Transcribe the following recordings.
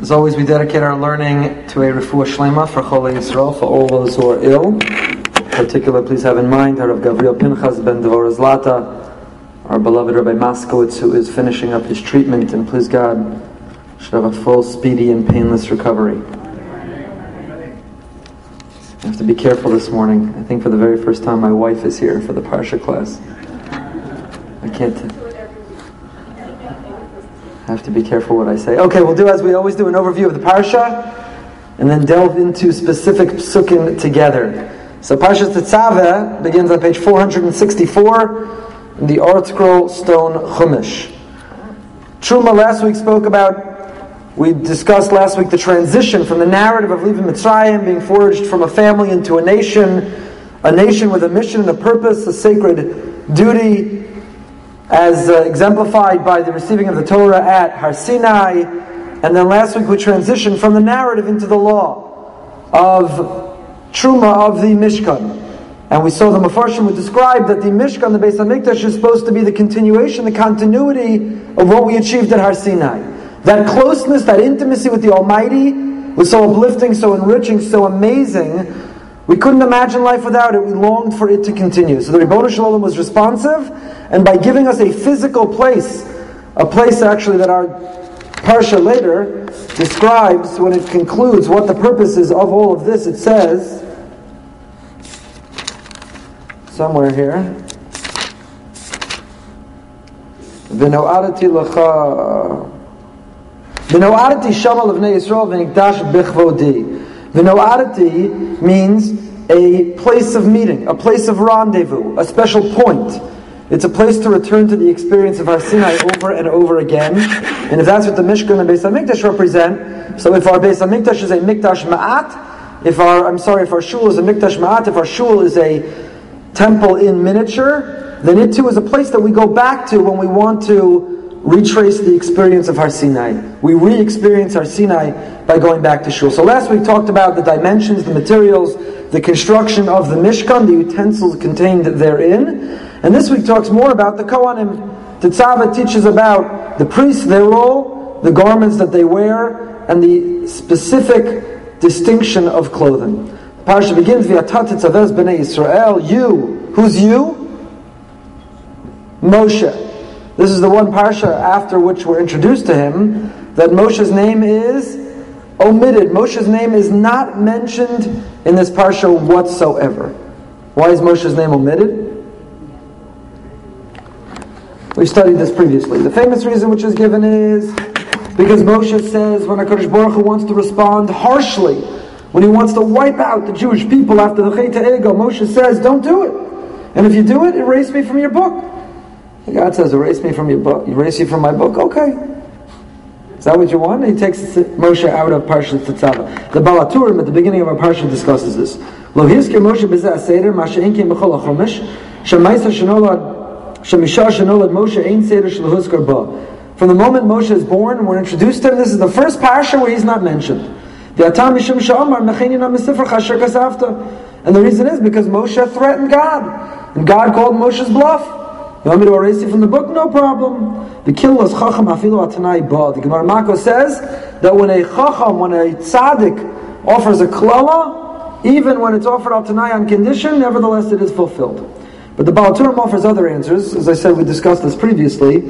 As always, we dedicate our learning to a refuah shlema for Chol Yisrael, for all those who are ill. In particular, please have in mind our Gabriel Pinchas ben Devorah Zlata, our beloved Rabbi Moskowitz, who is finishing up his treatment, and please God, should have a full, speedy, and painless recovery. I have to be careful this morning. I think for the very first time, my wife is here for the Parsha class. I can't. I have to be careful what I say. Okay, we'll do as we always do an overview of the parsha, and then delve into specific psukim together. So Parsha Tetzaveh begins on page 464 in the ArtScroll Stone Chumash. Truma last week spoke about, we discussed last week the transition from the narrative of leaving Mitzrayim, being forged from a family into a nation, a nation with a mission and a purpose, a sacred duty, as uh, exemplified by the receiving of the Torah at Har Sinai. And then last week we transitioned from the narrative into the law of Truma of the Mishkan. And we saw the Mefarshim would describe that the Mishkan, the Beis HaMikdash, is supposed to be the continuation, the continuity of what we achieved at Har Sinai. That closeness, that intimacy with the Almighty was so uplifting, so enriching, so amazing. We couldn't imagine life without it. We longed for it to continue. So the Ribono Shalom was responsive and by giving us a physical place, a place actually that our Parsha later describes when it concludes what the purpose is of all of this, it says, somewhere here, V'no'adati l'cha V'no'adati shamal of Yisrael v'nikdash b'chvodi V'no'adati means a place of meeting, a place of rendezvous, a special point. It's a place to return to the experience of Har Sinai over and over again. And if that's what the Mishkan and Beis HaMikdash represent, so if our Beis HaMikdash is a Mikdash Ma'at, if our, I'm sorry, if our shul is a Mikdash Ma'at, if our shul is a temple in miniature, then it too is a place that we go back to when we want to retrace the experience of Har Sinai. We re-experience Har Sinai by going back to shul. So last week talked about the dimensions, the materials, the construction of the Mishkan, the utensils contained therein. And this week talks more about the Kohanim. Tetzaveh teaches about the priests, their role, the garments that they wear, and the specific distinction of clothing. The parsha begins, tetzavez b'nei Yisrael, you. Who's you? Moshe. This is the one parsha after which we're introduced to him, that Moshe's name is omitted. Moshe's name is not mentioned in this parsha whatsoever. Why is Moshe's name omitted? We studied this previously. The famous reason which is given is because Moshe says when HaKadosh Baruch Hu wants to respond harshly, when he wants to wipe out the Jewish people after the Chet Egel, Moshe says, don't do it. And if you do it, erase me from your book. God says, erase me from your book. Erase you from my book? Okay. Is that what you want? he takes Moshe out of Parshat Tetzaveh. The Baal HaTurim at the beginning of our Parsha discusses this. Lo Moshe b'zeh aseder, ma she'en ki b'chol ha-chomesh, shemaisa shenolad from the moment Moshe is born, we're introduced to him. This is the first parsha where he's not mentioned. And the reason is because Moshe threatened God, and God called Moshe's bluff. You want me to erase you from the book? No problem. The kill was chacham afilu atanai ba. The Gemara Mako says that when a chacham, when a tzaddik offers a klala, even when it's offered al on condition, nevertheless it is fulfilled. But the Baal HaTurim offers other answers. As I said, we discussed this previously.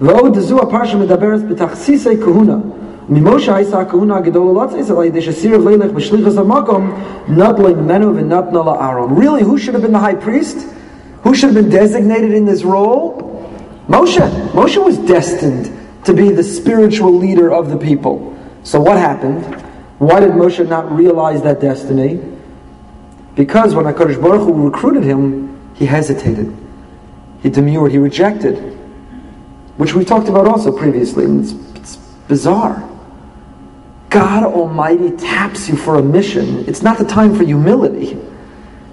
V'od dezu parsha medaberet b'tachsisei kahuna. ממשה הייתה הכהונה הגדולה לא צריך אלא ידי שסיר לילך בשליחס המקום נטלה ממנו ונתנה לאהרון. Really, who should have been the high priest? Who should have been designated in this role? Moshe. Moshe was destined to be the spiritual leader of the people. So what happened? Why did Moshe not realize that destiny? Because when HaKadosh Baruch Hu recruited him, he hesitated. He demurred. He rejected. Which we've talked about also previously. It's, it's bizarre. God Almighty taps you for a mission. It's not the time for humility.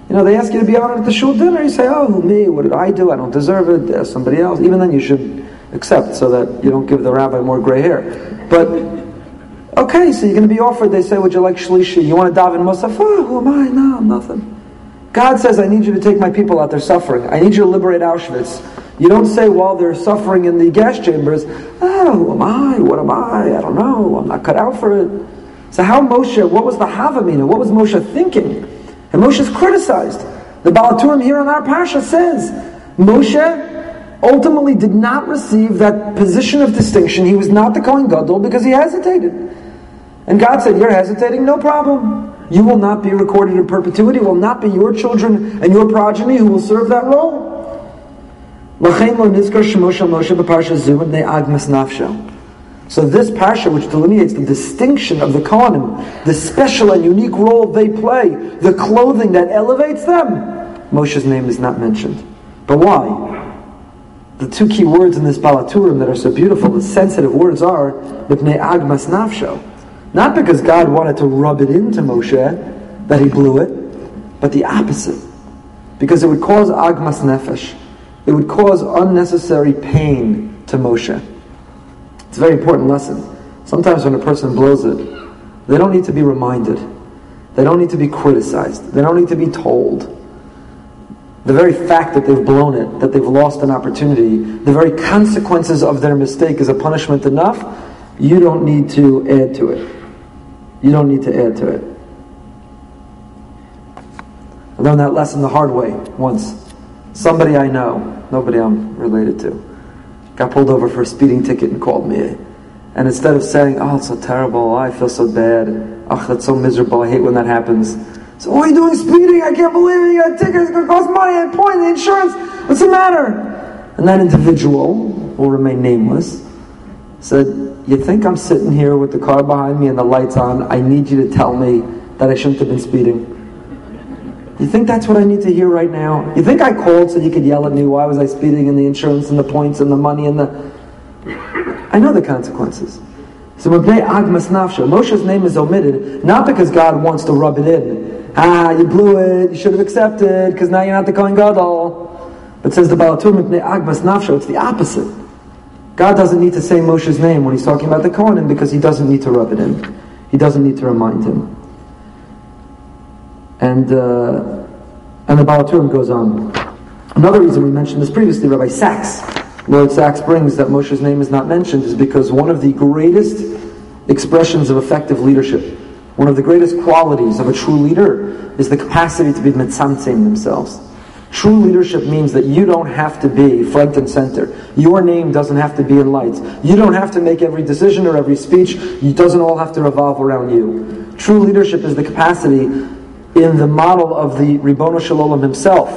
You know, they ask you to be honored at the shul dinner. You say, oh, me, what did I do? I don't deserve it. There's somebody else. Even then, you should accept so that you don't give the rabbi more gray hair. But, okay, so you're going to be offered. They say, would you like shlishi? You want to daven musaf? Oh, ah, who am I? No, I'm nothing. God says, I need you to take my people out. They're suffering. I need you to liberate Auschwitz. You don't say while they're suffering in the gas chambers, oh, who am I? What am I? I don't know. I'm not cut out for it. So how Moshe, what was the Havamina? What was Moshe thinking? And Moshe's criticized. The Baal HaTurim here in our Pasha says, Moshe ultimately did not receive that position of distinction. He was not the Kohen Gadol because he hesitated. And God said, You're hesitating, no problem. You will not be recorded in perpetuity. It will not be your children and your progeny who will serve that role. So this parsha, which delineates the distinction of the Kohanim, the special and unique role they play, the clothing that elevates them, Moshe's name is not mentioned. But why? The two key words in this Baal HaTurim that are so beautiful, the sensitive words are Mipnei Agmas Nafsho. Not because God wanted to rub it into Moshe, that he blew it, but the opposite. Because it would cause Agmas Nefesh. It would cause unnecessary pain to Moshe. It's a very important lesson. Sometimes when a person blows it, they don't need to be reminded. They don't need to be criticized. They don't need to be told. The very fact that they've blown it, that they've lost an opportunity, the very consequences of their mistake is a punishment enough, you don't need to add to it. You don't need to add to it. I learned that lesson the hard way once. Somebody I know, nobody I'm related to, got pulled over for a speeding ticket and called me. And instead of saying, oh, it's so terrible, oh, I feel so bad, oh, that's so miserable, I hate when that happens, so oh, what are you doing speeding? I can't believe it. You got a ticket. It's going to cost money. And point the insurance. What's the matter? And that individual will remain nameless. Said, "You think I'm sitting here with the car behind me and the lights on? I need you to tell me that I shouldn't have been speeding." You think that's what I need to hear right now? You think I called so you could yell at me? Why was I speeding? And the insurance and the points and the money and the. I know the consequences. So Agmas Nafsha, Moshe's name is omitted not because God wants to rub it in, Ah, you blew it, you should have accepted, because now you're not the Kohen Gadol. But says the Balatur Mipnei Agmas Nafsho, it's the opposite. God doesn't need to say Moshe's name when he's talking about the Kohanim because he doesn't need to rub it in. He doesn't need to remind him. And, uh, and the Baal HaTurim goes on. Another reason we mentioned this previously, Rabbi Sacks, Lord Sacks brings that Moshe's name is not mentioned is because one of the greatest expressions of effective leadership one of the greatest qualities of a true leader is the capacity to be mitzamtzim themselves. True leadership means that you don't have to be front and center. Your name doesn't have to be in lights. You don't have to make every decision or every speech. It doesn't all have to revolve around you. True leadership is the capacity in the model of the Ribbono Shel Olam himself.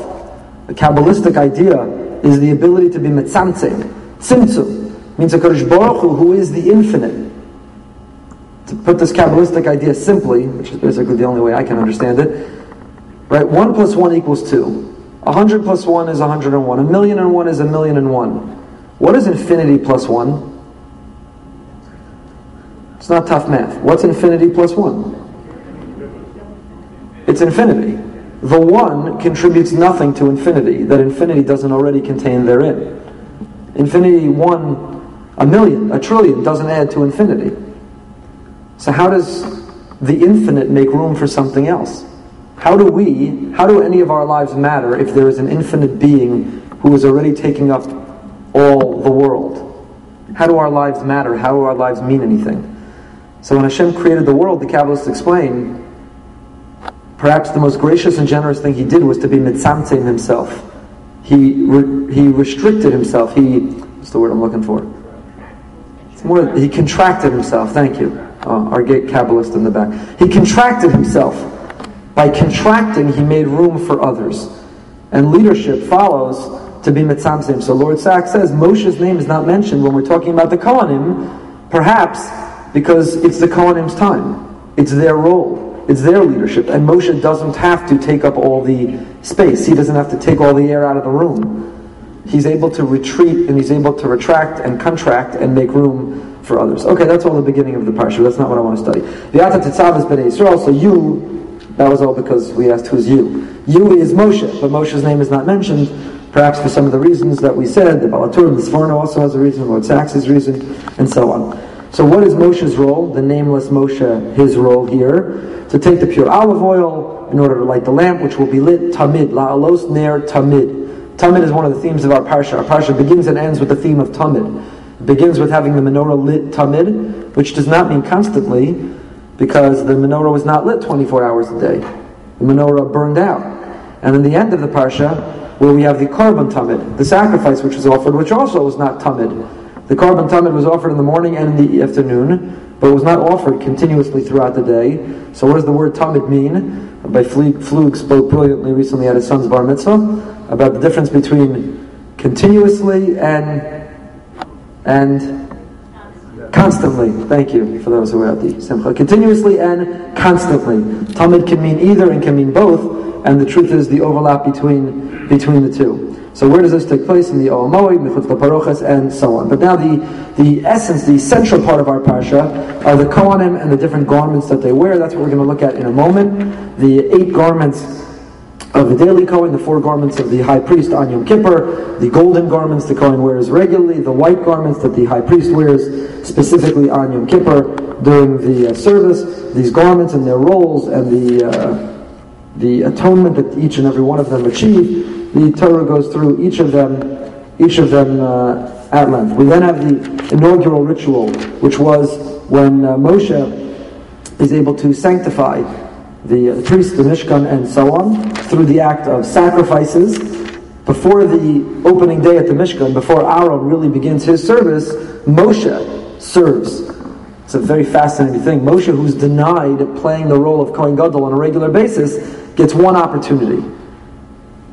The Kabbalistic idea is the ability to be mitzamtzim. Tzimtzum means a Kadosh Baruch Hu, who is the infinite to put this Kabbalistic idea simply, which is basically the only way I can understand it, right? 1 plus 1 equals 2. 100 plus 1 is 101. A million and 1 is a million and 1. What is infinity plus 1? It's not tough math. What's infinity plus 1? It's infinity. The 1 contributes nothing to infinity that infinity doesn't already contain therein. Infinity 1, a million, a trillion doesn't add to infinity. So how does the infinite make room for something else? How do we, how do any of our lives matter if there is an infinite being who is already taking up all the world? How do our lives matter? How do our lives mean anything? So when Hashem created the world, the Kabbalists explain, perhaps the most gracious and generous thing he did was to be mitzamtzim himself. He, re- he restricted himself. He, what's the word I'm looking for? It's more, he contracted himself. Thank you uh, our gate Kabbalist in the back. He contracted himself. By contracting, he made room for others. And leadership follows to be mitzamzim. So Lord Sacks says Moshe's name is not mentioned when we're talking about the Kohanim, perhaps because it's the Kohanim's time. It's their role. It's their leadership. And Moshe doesn't have to take up all the space. He doesn't have to take all the air out of the room. He's able to retreat and he's able to retract and contract and make room for others. Okay, that's all the beginning of the parsha. That's not what I want to study. V'ata tetzav is b'nei Yisrael. So you, that was all because we asked who's you. You is Moshe, but Moshe's name is not mentioned. Perhaps for some of the reasons that we said. The Balatur, the Sforno also has a reason. Lord Sacks' reason, and so on. So what is Moshe's role? The nameless Moshe, his role here, to take the pure olive oil in order to light the lamp, which will be lit tamid, la'alos ner tamid. Tamid is one of the themes of our parsha. Our parsha begins and ends with the theme of Tamid. It begins with having the menorah lit Tamid, which does not mean constantly, because the menorah was not lit 24 hours a day. The menorah burned out. And in the end of the parsha, where we have the korban tamid, the sacrifice which was offered, which also was not tamid. The korban tamid was offered in the morning and in the afternoon, but was not offered continuously throughout the day. So what does the word tamid mean? By Flug spoke brilliantly recently at his son's bar mitzvah about the difference between continuously and and constantly. Thank you for those who were at the simcha. Continuously and constantly. Tamid can mean either and can mean both, and the truth is the overlap between between the two. So where does this take place? In the Oamoid, Mechutz Parochas, and so on. But now the, the essence, the central part of our parsha are the Kohanim and the different garments that they wear. That's what we're going to look at in a moment. The eight garments of the daily Kohen, the four garments of the high priest on Yom Kippur, the golden garments the Kohen wears regularly, the white garments that the high priest wears specifically on Yom Kippur during the uh, service, these garments and their roles and the uh, the atonement that each and every one of them achieve, the Torah goes through each of them, each of them uh, at length. We then have the inaugural ritual, which was when uh, Moshe is able to sanctify the uh, priest, the Mishkan, and so on through the act of sacrifices. Before the opening day at the Mishkan, before Aaron really begins his service, Moshe serves. A very fascinating thing. Moshe, who's denied playing the role of Kohen Gadol on a regular basis, gets one opportunity.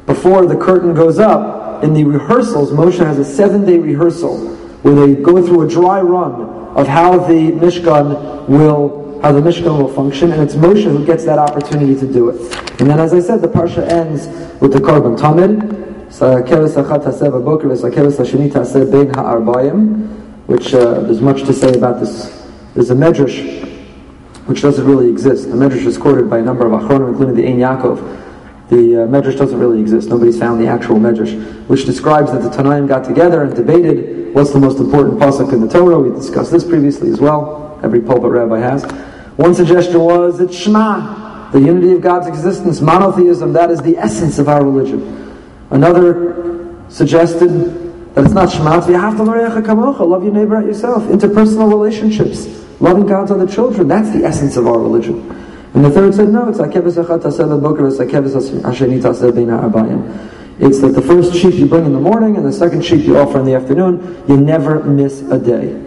Before the curtain goes up, in the rehearsals, Moshe has a seven day rehearsal where they go through a dry run of how the Mishkan will, how the Mishkan will function, and it's Moshe who gets that opportunity to do it. And then, as I said, the parsha ends with the Korban Tamid, which uh, there's much to say about this. There's a medrash which doesn't really exist. The Medrash is quoted by a number of Achronim, including the Ein Yaakov. The uh, Medrash doesn't really exist. Nobody's found the actual Medrash, which describes that the Tanaim got together and debated what's the most important pasuk in the Torah. We discussed this previously as well. Every pulpit rabbi has. One suggestion was it's Shema, the unity of God's existence, monotheism. That is the essence of our religion. Another suggested that it's not Shema. You have to love your neighbor at yourself. Interpersonal relationships loving God's other children. That's the essence of our religion. And the third said, no, it's it's that the first sheep you bring in the morning and the second sheep you offer in the afternoon, you never miss a day.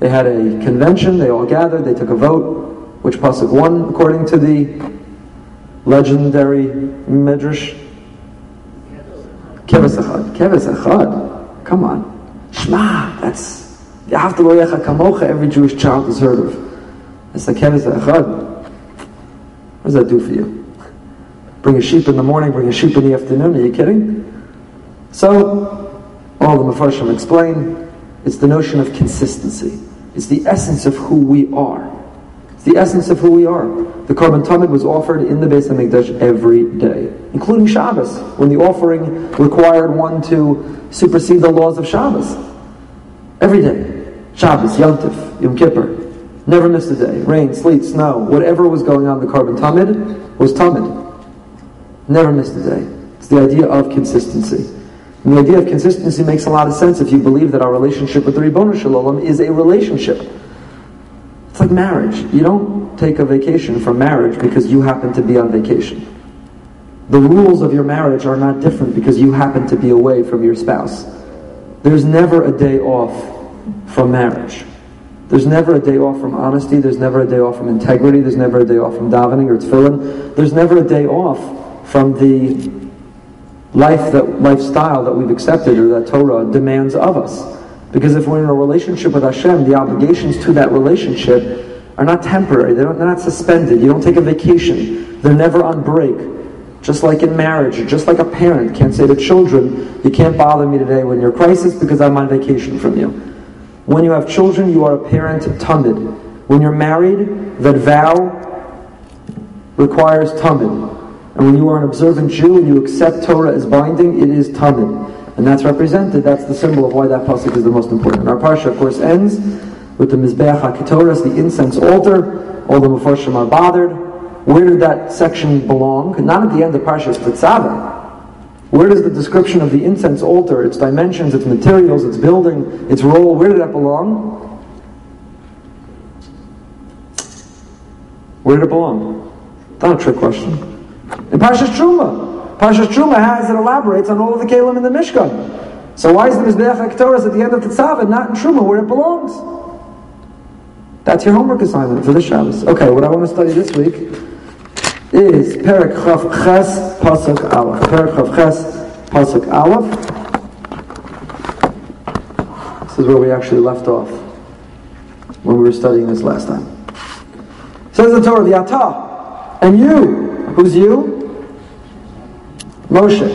They had a convention, they all gathered, they took a vote, which pasuk won according to the legendary Midrash. Keves Echad. Keves Echad. Come on. Shema. That's every Jewish child has heard of. It's like. What does that do for you? Bring a sheep in the morning, bring a sheep in the afternoon, are you kidding? So, all the Mefarshim explain, it's the notion of consistency. It's the essence of who we are. It's the essence of who we are. The Korban Tamid was offered in the Beis HaMikdash every day, including Shabbos, when the offering required one to supersede the laws of Shabbos. Every day. Shabbos, Yom Tif, Yom Kippur. Never missed a day. Rain, sleet, snow, whatever was going on, the korban tamid was tamid. Never missed a day. It's the idea of consistency. And the idea of consistency makes a lot of sense if you believe that our relationship with the Ribono Shel Olam is a relationship. It's like marriage. You don't take a vacation from marriage because you happen to be on vacation. The rules of your marriage are not different because you happen to be away from your spouse. There's never a day off from marriage. There's never a day off from honesty. There's never a day off from integrity. There's never a day off from davening or tefillin. There's never a day off from the life that lifestyle that we've accepted or that Torah demands of us. Because if we're in a relationship with Hashem, the obligations to that relationship are not temporary. They're not, they're not suspended. You don't take a vacation. They're never on break. Just like in marriage, or just like a parent can't say to children, you can't bother me today when you're crisis because I'm on vacation from you. When you have children, you are a parent tamid. When you're married, that vow requires tamid. And when you are an observant Jew and you accept Torah as binding, it is tamid. And that's represented, that's the symbol of why that pasuk is the most important. Our parsha, of course, ends with the Mizbeach HaKetoras, the incense altar. All the Mepharshim are bothered. Where did that section belong? Not at the end of the Parshas Tetzaveh. Where does the description of the incense altar, its dimensions, its materials, its building, its role, where did that belong? Where did it belong? Not a trick question. In Parshas Truma. Parshas Truma has it elaborates on all of the Kalim in the Mishkan. So why is the Mizbeach HaKtoras at the end of the Tzavah not in Truma where it belongs? That's your homework assignment for this Shabbos. Okay, what I want to study this week is Perak Chav Ches Pasuk Aleph. Perak Chav Ches Pasuk Aleph. This is where we actually left off when we were studying this last time. Says the Torah, Atah, and you, who's you? Moshe.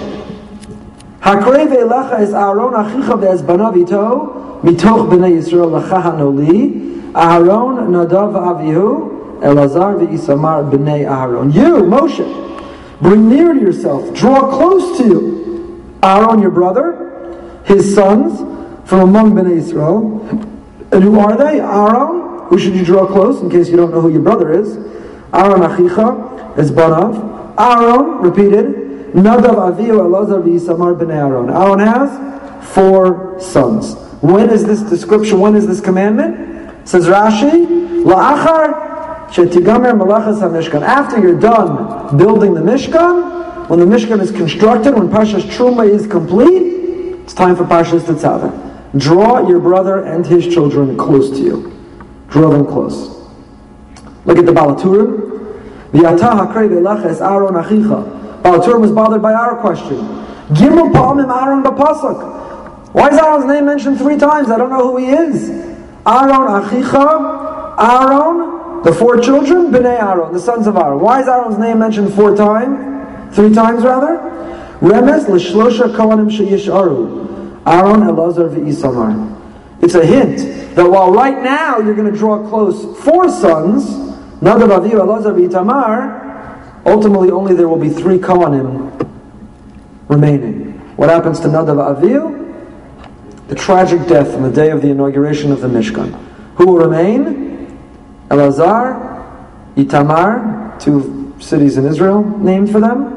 Hakreve elecha es Aaron achicha ve'ez banav ito mitoch b'nei Yisrael lecha hanoli Aaron nadav avihu Elazar ve'isamar b'nei Aaron. You, Moshe, bring near to yourself, draw close to you Aaron, your brother, his sons from among b'nei Israel. And who are they? Aaron, who should you draw close in case you don't know who your brother is? Aaron achicha is banav. Aaron, repeated, Nadav Avihu Elazar v'Yisamar b'nei Aaron. Aaron has four sons. When is this description? When is this commandment? Says Rashi, La'achar shetigamer malachas hamishkan. After you're done building the Mishkan, when the Mishkan is constructed, when Parshas Truma is complete, it's time for Parshas Tetzaveh. Draw your brother and his children close to you. Draw them close. Look at the Baal HaTurim. V'yatah hakrei v'elachas Aaron achicha. Baal HaTurim was bothered by our question. Gimel Pa'amim Aaron Bapasuk. Why is Aaron's name mentioned three times? I don't know who he is. Aaron Achicha, Aaron, the four children, Bnei Aaron, the sons of Aaron. Why is Aaron's name mentioned four times? Three times rather? Remes l'shlosha kohanim sheyisharu. Aaron, Elazar, v'isamar. It's a hint that while right now you're going to draw close four sons, Nadav, Avihu, Elazar, v'itamar, Ultimately, only there will be three Kohanim remaining. What happens to Nadav Avihu? The tragic death on the day of the inauguration of the Mishkan. Who will remain? Elazar, Itamar, two cities in Israel named for them.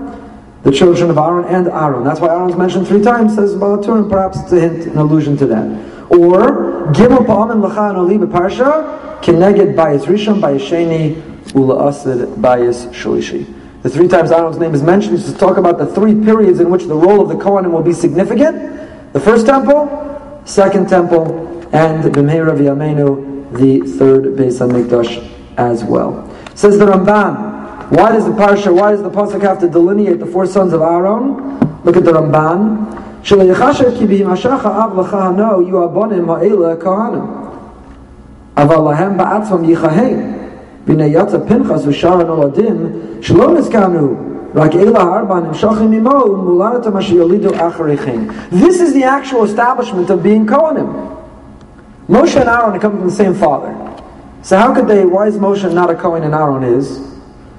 The children of Aaron and Aaron. That's why Aaron's mentioned three times, says Baal HaTurim. Perhaps it's a hint, an allusion to that. Or, Gimel Pa'amin L'cha Oli Parsha, Kineged Bayis Rishon, Bayis Sheni, Ula Asid, Bayis Shalishi. The three times Aaron's name is mentioned is to talk about the three periods in which the role of the Kohanim will be significant. The first temple, second temple, and B'meira V'yameinu, the third Beis HaMikdash as well. Says the Ramban, why does the parsha, why does the pasuk have to delineate the four sons of Aaron? Look at the Ramban. שליחשב כי בהימשך האב לך הנו יהיו הבונים האלה כהנים. אבל להם בעצמם יכהן. והנה יצא פנחס ושאר הנולדים שלא נזכרנו רק אלה הארבע נמשכים עמו ומולדתם אשר יולידו אחריכם. This is the actual establishment of being Kohanim. Moshe and Aaron come from the same father. So how could they, why is Moshe not a Cohen and Aaron is?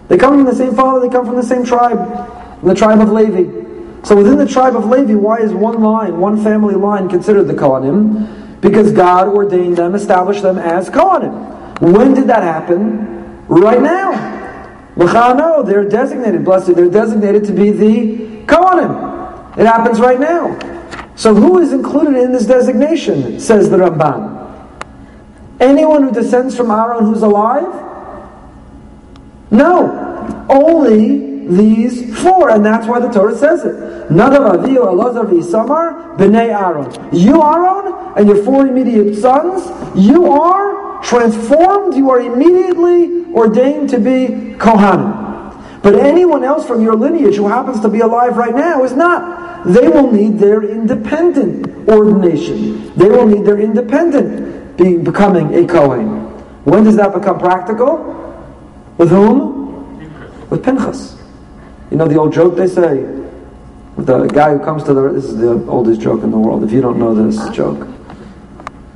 They come from the same father, they come from the same tribe, the tribe of Levi. So within the tribe of Levi, why is one line, one family line considered the Kohanim? Because God ordained them, established them as Kohanim. When did that happen? Right now. L'chano, they're designated, blessed, they're designated to be the Kohanim. It happens right now. So who is included in this designation, says the Ramban? Anyone who descends from Aaron who's alive? No. Only these four, and that's why the Torah says it. Nadav, Avihu, Elazar, V'isamar, B'nai Aaron. You, Aaron, and your four immediate sons, you are transformed, you are immediately ordained to be Kohanim. But anyone else from your lineage who happens to be alive right now is not. They will need their independent ordination. They will need their independent being, becoming a Kohen. When does that become practical? With whom? With Pinchas. You know the old joke they say? The guy who comes to the, this is the oldest joke in the world, if you don't know this joke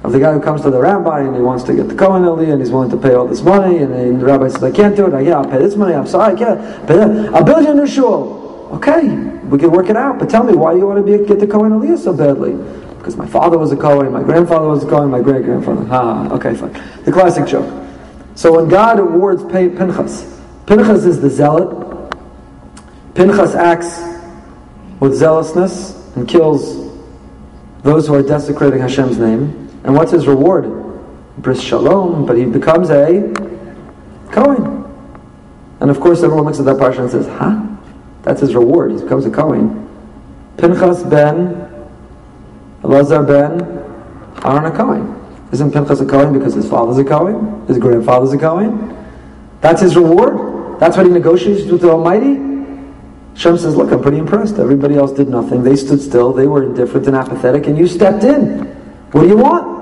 of the guy who comes to the rabbi and he wants to get the Kohen Eli and he's willing to pay all this money and the rabbi says, I can't do it. I, yeah, I'll pay this money. I'm sorry, I can't. Pay that. I'll build you a new shul. Okay, we can work it out. But tell me, why do you want to be, get the Kohen Eli so badly? Because my father was a Kohen, my grandfather was a Kohen, my great grandfather. Ah, okay, fine. The classic joke. So when God awards Pinchas, Pinchas is the zealot. Pinchas acts with zealousness and kills those who are desecrating Hashem's name. And what's his reward? Bris Shalom, but he becomes a Kohen. And of course, everyone looks at that parsha and says, huh? That's his reward. He becomes a Kohen. Pinchas ben Elazar ben Aaron a Kohen. Isn't Pinchas a Kohen because his father's a Kohen? His grandfather's a Kohen? That's his reward? That's what he negotiates with the Almighty? Shem says, look, I'm pretty impressed. Everybody else did nothing. They stood still. They were indifferent and apathetic, and you stepped in. What do you want?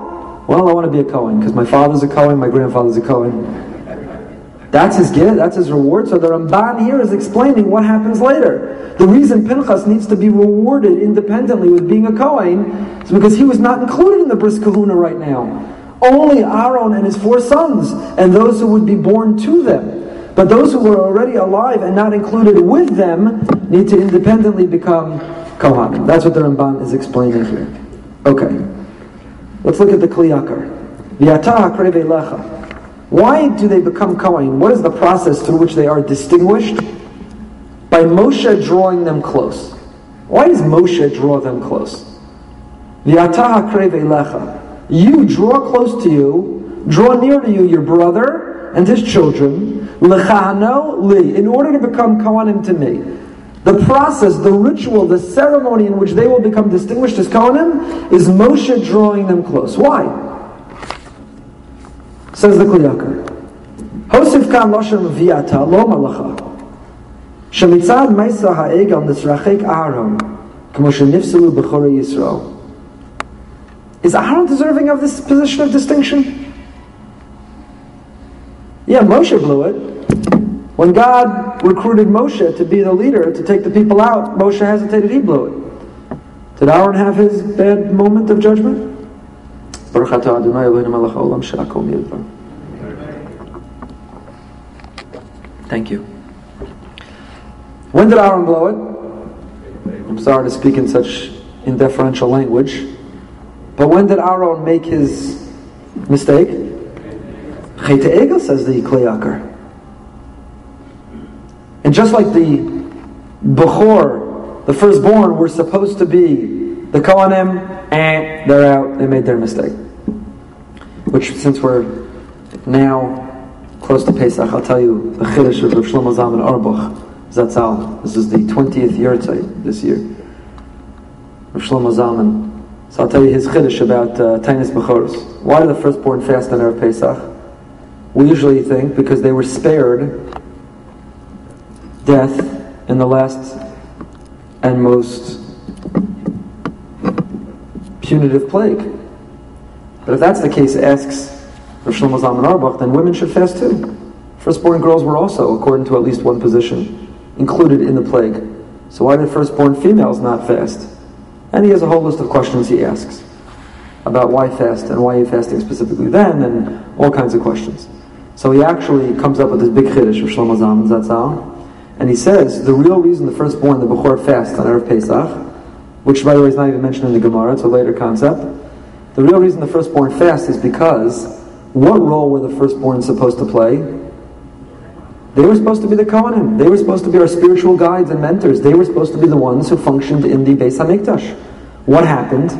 Well, I want to be a Kohen because my father's a Kohen, my grandfather's a Kohen. That's his gift, that's his reward. So the Ramban here is explaining what happens later. The reason Pinchas needs to be rewarded independently with being a Kohen is because he was not included in the Bris Kahuna right now. Only Aaron and his four sons, and those who would be born to them. But those who were already alive and not included with them need to independently become Kohanim. That's what the Ramban is explaining here. Okay. Let's look at the Kliyakar. Why do they become Kohen? What is the process through which they are distinguished? By Moshe drawing them close. Why does Moshe draw them close? You draw close to you, draw near to you your brother and his children, li, in order to become Kohanim to me. The process, the ritual, the ceremony in which they will become distinguished as Kohanim is Moshe drawing them close. Why? Says the Kliyakar. Hosif kan loshem v'yata lo malacha. Shemitzad meisa ha'egam nisrachek Aaron k'mo shenifsalu b'chore Yisrael. Is Aaron deserving of this position of distinction? Yeah, Moshe blew it. When God recruited Moshe to be the leader, to take the people out, Moshe hesitated, he blew it. Did Aaron have his bad moment of judgment? Thank you. When did Aaron blow it? I'm sorry to speak in such indeferential language, but when did Aaron make his mistake? Egel says the Kliyakar. And just like the Bechor, the firstborn, were supposed to be the Kohanim, and they're out, they made their mistake which since we're now close to Pesach, I'll tell you the Chiddush of Rav Shlomo Zalman Auerbach Zatzal. This is the 20th year this year. Rav Shlomo Zalman. So I'll tell you his Chiddush about uh, Tainis Bechoros. Why do the firstborn fast on Erev Pesach? We usually think because they were spared death in the last and most punitive plague. But if that's the case, asks Rav Shlomo Zalman Auerbach, then women should fast too. Firstborn girls were also, according to at least one position, included in the plague. So why did firstborn females not fast? And he has a whole list of questions he asks about why fast and why are you fasting specifically then, and all kinds of questions. So he actually comes up with this big chiddush of Shlomo Zalman Zatzal, and he says the real reason the firstborn, the Bechor, fast on Erev Pesach, which by the way is not even mentioned in the Gemara, it's a later concept, the real reason the firstborn fast is because what role were the firstborn supposed to play? They were supposed to be the Kohanim. They were supposed to be our spiritual guides and mentors. They were supposed to be the ones who functioned in the Beis Hamikdash. What happened?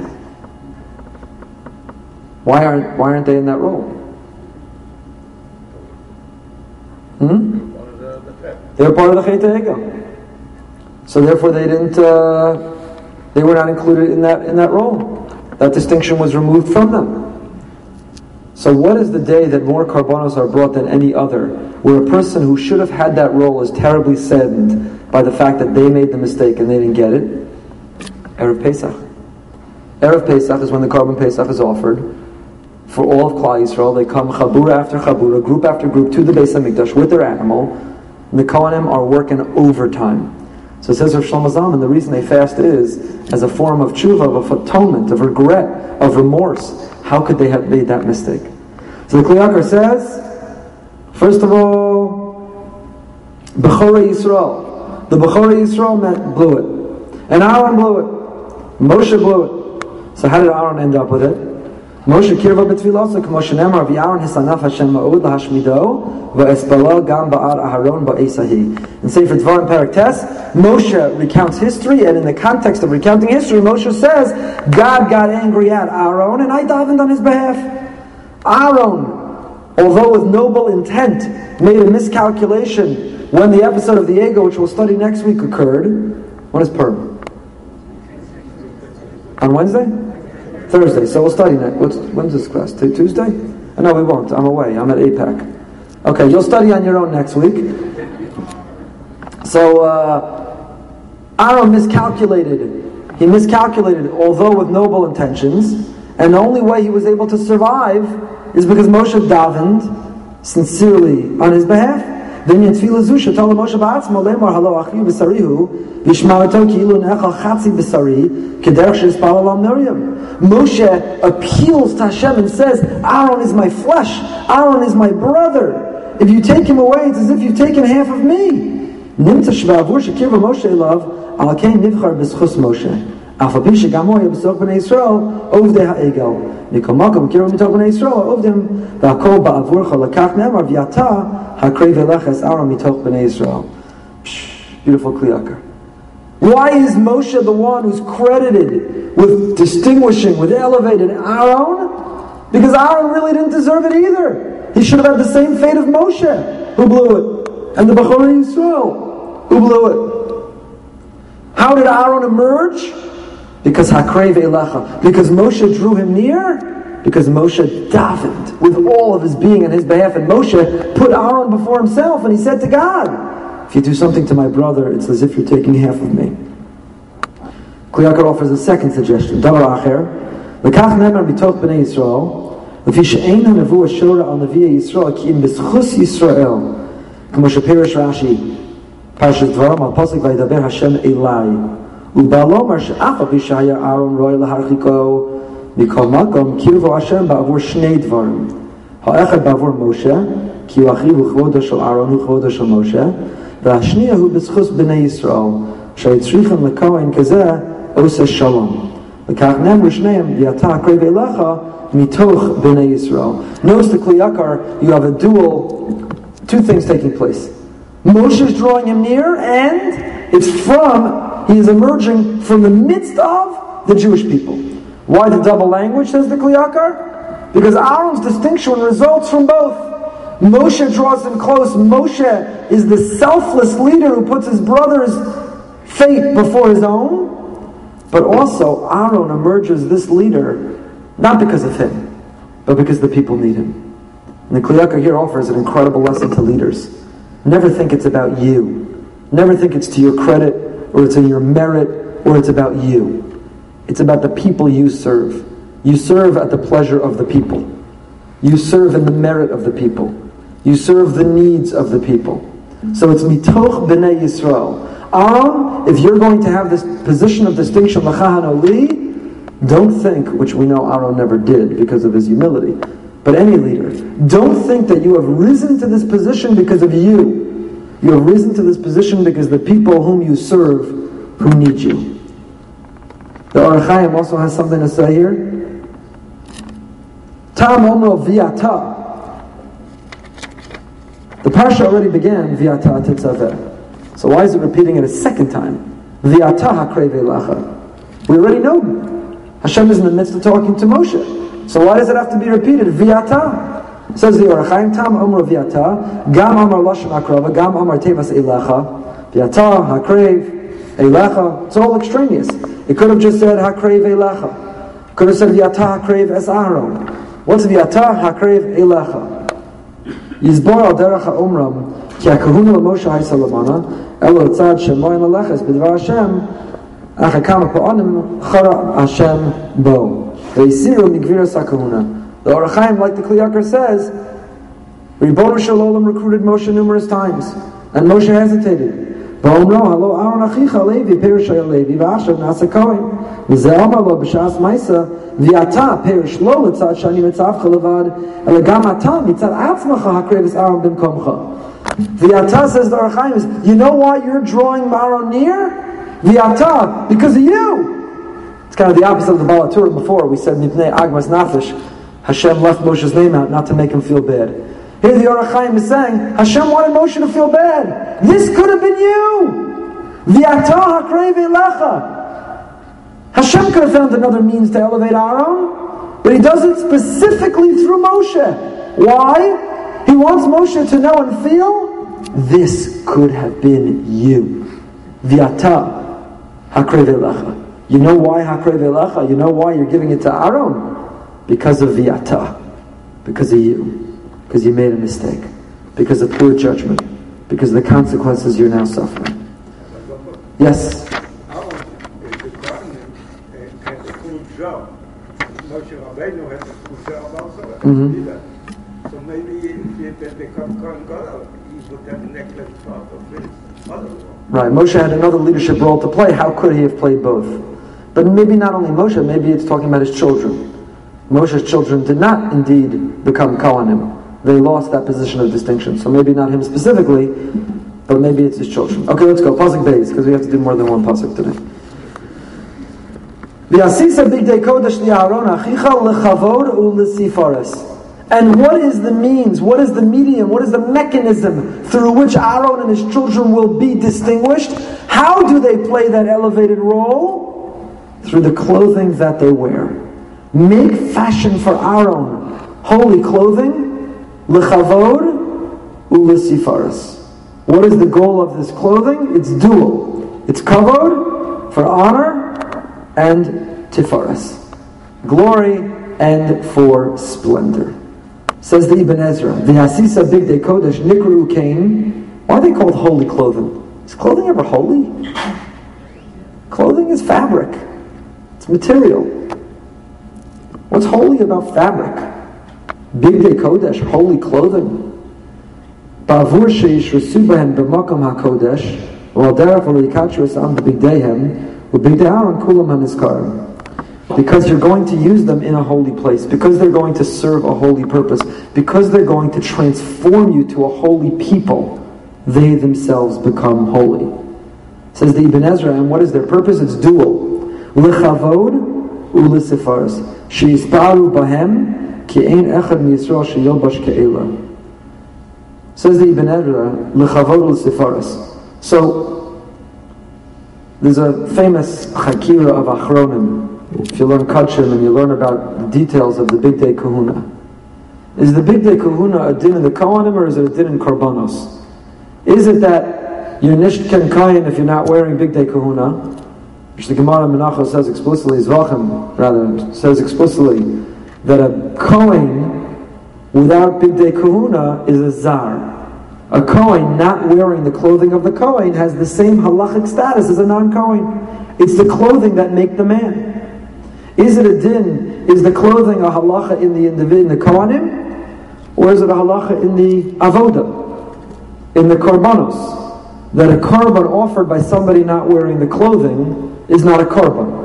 Why aren't Why aren't they in that role? Hmm? They were part of the Chet Egel. So therefore, they didn't. Uh, they were not included in that in that role. That distinction was removed from them. So what is the day that more karbanos are brought than any other, where a person who should have had that role is terribly saddened by the fact that they made the mistake and they didn't get it? Erev Pesach. Erev Pesach is when the korban Pesach is offered. For all of Klal Yisrael, they come chabura after chabura, group after group, to the Beis Hamikdash with their animal. And the Kohanim are working overtime. So it says Rav Shlomo Zalman, the reason they fast is as a form of tshuva, of atonement, of regret, of remorse. How could they have made that mistake? So the Kliyakar says, first of all, Bechorei Yisrael. The Bechorei Yisrael meant blew it. And Aaron blew it. Moshe blew it. So how did Aaron end up with it? Moshe kirva betfilosa k'moshe nemar v'yaron hisanaf Hashem ma'ud lahashmido v'espala gam ba'ar aharon ba'esahi. In Sefer Dvarim Parak Tes, Moshe recounts history, and in the context of recounting history, Moshe says, God got angry at Aaron, and I davened on his behalf. Aaron, although with noble intent, made a miscalculation when the episode of the ego, which we'll study next week, occurred. What is Purim? On Wednesday? Thursday. So we'll study next. What's, when's this class? T- Tuesday? Oh, no, we won't. I'm away. I'm at AIPAC. Okay, you'll study on your own next week. So uh, Aaron miscalculated. He miscalculated, although with noble intentions. And the only way he was able to survive is because Moshe davened sincerely on his behalf. Then in Tfilah Zusha, Tola Moshe Ba'atzmo, Lemar Halo Achvi B'Sarihu, Vishmarto Ki'ilu Ne'echal Chatzi B'Sari, Kederach Shizbal Alam Miriam. Moshe appeals to Hashem and says, Aaron is my flesh, Aaron is my brother. If you take him away, it's as if you've taken half of me. Nimta Shvavur Shekiva Moshe Love, Al Kei Nivchar B'Schus Moshe. אף על פי שגם הוא היה בסוף בני ישראל, עובדי העגל. מכל מקום קרבה מתוך בני ישראל, עובדים, והכל בעבורך לקח נאמר, ואתה הקרב אליך es Aaron מתוך בני ישראל. Beautiful kliyakar. Why is Moshe the one who's credited with distinguishing, with elevated Aaron? Because Aaron really didn't deserve it either. He should have had the same fate of Moshe, who blew it, and the Bechor Yisrael, who blew it. How did Aaron emerge? Because Hakrev Elecha. Because Moshe drew him near? Because Moshe davened with all of his being on his behalf. And Moshe put Aaron before himself and he said to God, If you do something to my brother, it's as if you're taking half of me. Kliyakar offers a second suggestion. Davar Acher. Lekach nemer mitoch b'nei Yisrael. לפי שאין הנבואה שורה על נביאי ישראל, כי אם בזכוס ישראל, כמו שפירש רש"י, פרשת דברם על פוסק וידבר השם אליי. הוא בא לומר שאף על פי שהיה אהרון רואי להרחיקו מכל מקום, קירבו השם בעבור שני דברים. האחד בעבור משה, כי הוא אחיו וכבודו של אהרון וכבודו של משה, והשנייה הוא בזכוס בני ישראל, שהצריכים לכהן כזה עושה שלום. וכך נאמרו שניהם, ואתה הקרב אליך מתוך בני ישראל. Notice the Kliyakar, you have a dual, two things taking place. Moshe is drawing him near, and it's from, he is emerging from the midst of the Jewish people. Why the double language, says the Kliyakar? Because Aaron's distinction results from both. Moshe draws him close. Moshe is the selfless leader who puts his brother's fate before his own. But also, Aaron emerges this leader not because of him, but because the people need him. And the Kliyaka here offers an incredible lesson to leaders. Never think it's about you. Never think it's to your credit, or it's in your merit, or it's about you. It's about the people you serve. You serve at the pleasure of the people. You serve in the merit of the people. You serve the needs of the people. So it's mitoch b'nei Yisrael. Aaron, if you're going to have this position of distinction, lachahan oli, don't think, which we know Aaron never did because of his humility, but any leader, don't think that you have risen to this position because of you. You have risen to this position because the people whom you serve who need you. The Ohr HaChaim also has something to say here. Tam omro viata. The parsha already began viata tetzaveh. So why is it repeating it a second time? Viata hakrev lacha. We already know Hashem is in the midst of talking to Moshe. So why does it have to be repeated? Viata. Says the Ohr HaChaim, Tam Omer Viata, Gam Amar Lashon Akrava, Gam Amar Tevas Elecha, Viata, Hakrev, Elecha. It's all extraneous. It could have just said Hakrev Elecha. Could have said Viata Hakrev Es Aaron. What's Viata Hakrev Elecha? Yizbor al derech ha'omram, ki ha'kahuna l'Moshe ha'isa elo tzad shemoyin aleches b'dvar Hashem, Achakama pa'onim chara Hashem bo. Ve'isiru migviras ha'kahuna. The Ohr HaChaim, like the Kliyakar says, Ribbon Shalom recruited Moshe numerous times, and Moshe hesitated. The אמר לו בשעס מייסה, ואתה פרש לא לצד שאני מצאבך לבד, אלא גם אתה says the Arachaims, you know why you're drawing Maron near? ואתה, because of you. It's kind of the opposite of the Balatura before, we said, מפני אגמס Hashem left Moshe's name out not to make him feel bad. Here the Ohr HaChaim is saying, Hashem wanted Moshe to feel bad. This could have been you. V'ata hakrei lecha. Hashem could have found another means to elevate Aaron, but he does it specifically through Moshe. Why? He wants Moshe to know and feel, this could have been you. V'ata hakrei lecha. You know why hakrei lecha? You know why you're giving it to Aaron? Because of v'ata. Because of you because you made a mistake, because of poor judgment, because of the consequences you're now suffering. Yes? Mm-hmm. So maybe if they become Gadol, he would have neglected part of his other Right, Moshe had another leadership role to play. How could he have played both? But maybe not only Moshe, maybe it's talking about his children. Moshe's children did not indeed become Kohanim they lost that position of distinction. So maybe not him specifically, but maybe it's his children. Okay, let's go. Pasuk base, because we have to do more than one pasuk today. And what is the means, what is the medium, what is the mechanism through which Aaron and his children will be distinguished? How do they play that elevated role? Through the clothing that they wear. Make fashion for our own holy clothing L'chavod u'l'sifaris. What is the goal of this clothing? It's dual. It's kavod for honor and tifaris. Glory and for splendor. Says the Ibn Ezra, the Hasisa Bigdei Kodesh Nikru Kain. Why are they called holy clothing? Is clothing ever holy? Clothing is fabric. It's material. What's holy about fabric? Bigdei Kodesh, holy clothing. Bavur sheishrasu behem b'makom hakodesh, while derech v'likatris am b'bigdeihem, u'bigdei Aaron kulam hanizkarim. Because you're going to use them in a holy place, because they're going to serve a holy purpose, because they're going to transform you to a holy people, they themselves become holy. Says the Ibn Ezra, and what is their purpose? It's dual. Lechavod u'lesifaris. Sheisparu bahem Says the Ibn Ezra, L'chavod l'sifaris. So, there's a famous chakira of Achronim. If you learn Kachim and you learn about the details of the Bigdei Kahuna. Is the Bigdei Kahuna a din in the Kohanim or is it a din in Korbanos? Is it that you're nishken kain if you're not wearing Bigdei Kahuna? Which the Gemara Menachos says explicitly, Zvachim rather, says explicitly, that a Kohen without Bigdei Kahuna is a Zar. A Kohen not wearing the clothing of the Kohen has the same halachic status as a non-Kohen. It's the clothing that make the man. Is it a din? Is the clothing a halacha in the individual, in the Kohanim? Or is it a halacha in the avoda, in the korbanos? That a korban offered by somebody not wearing the clothing is not a korban.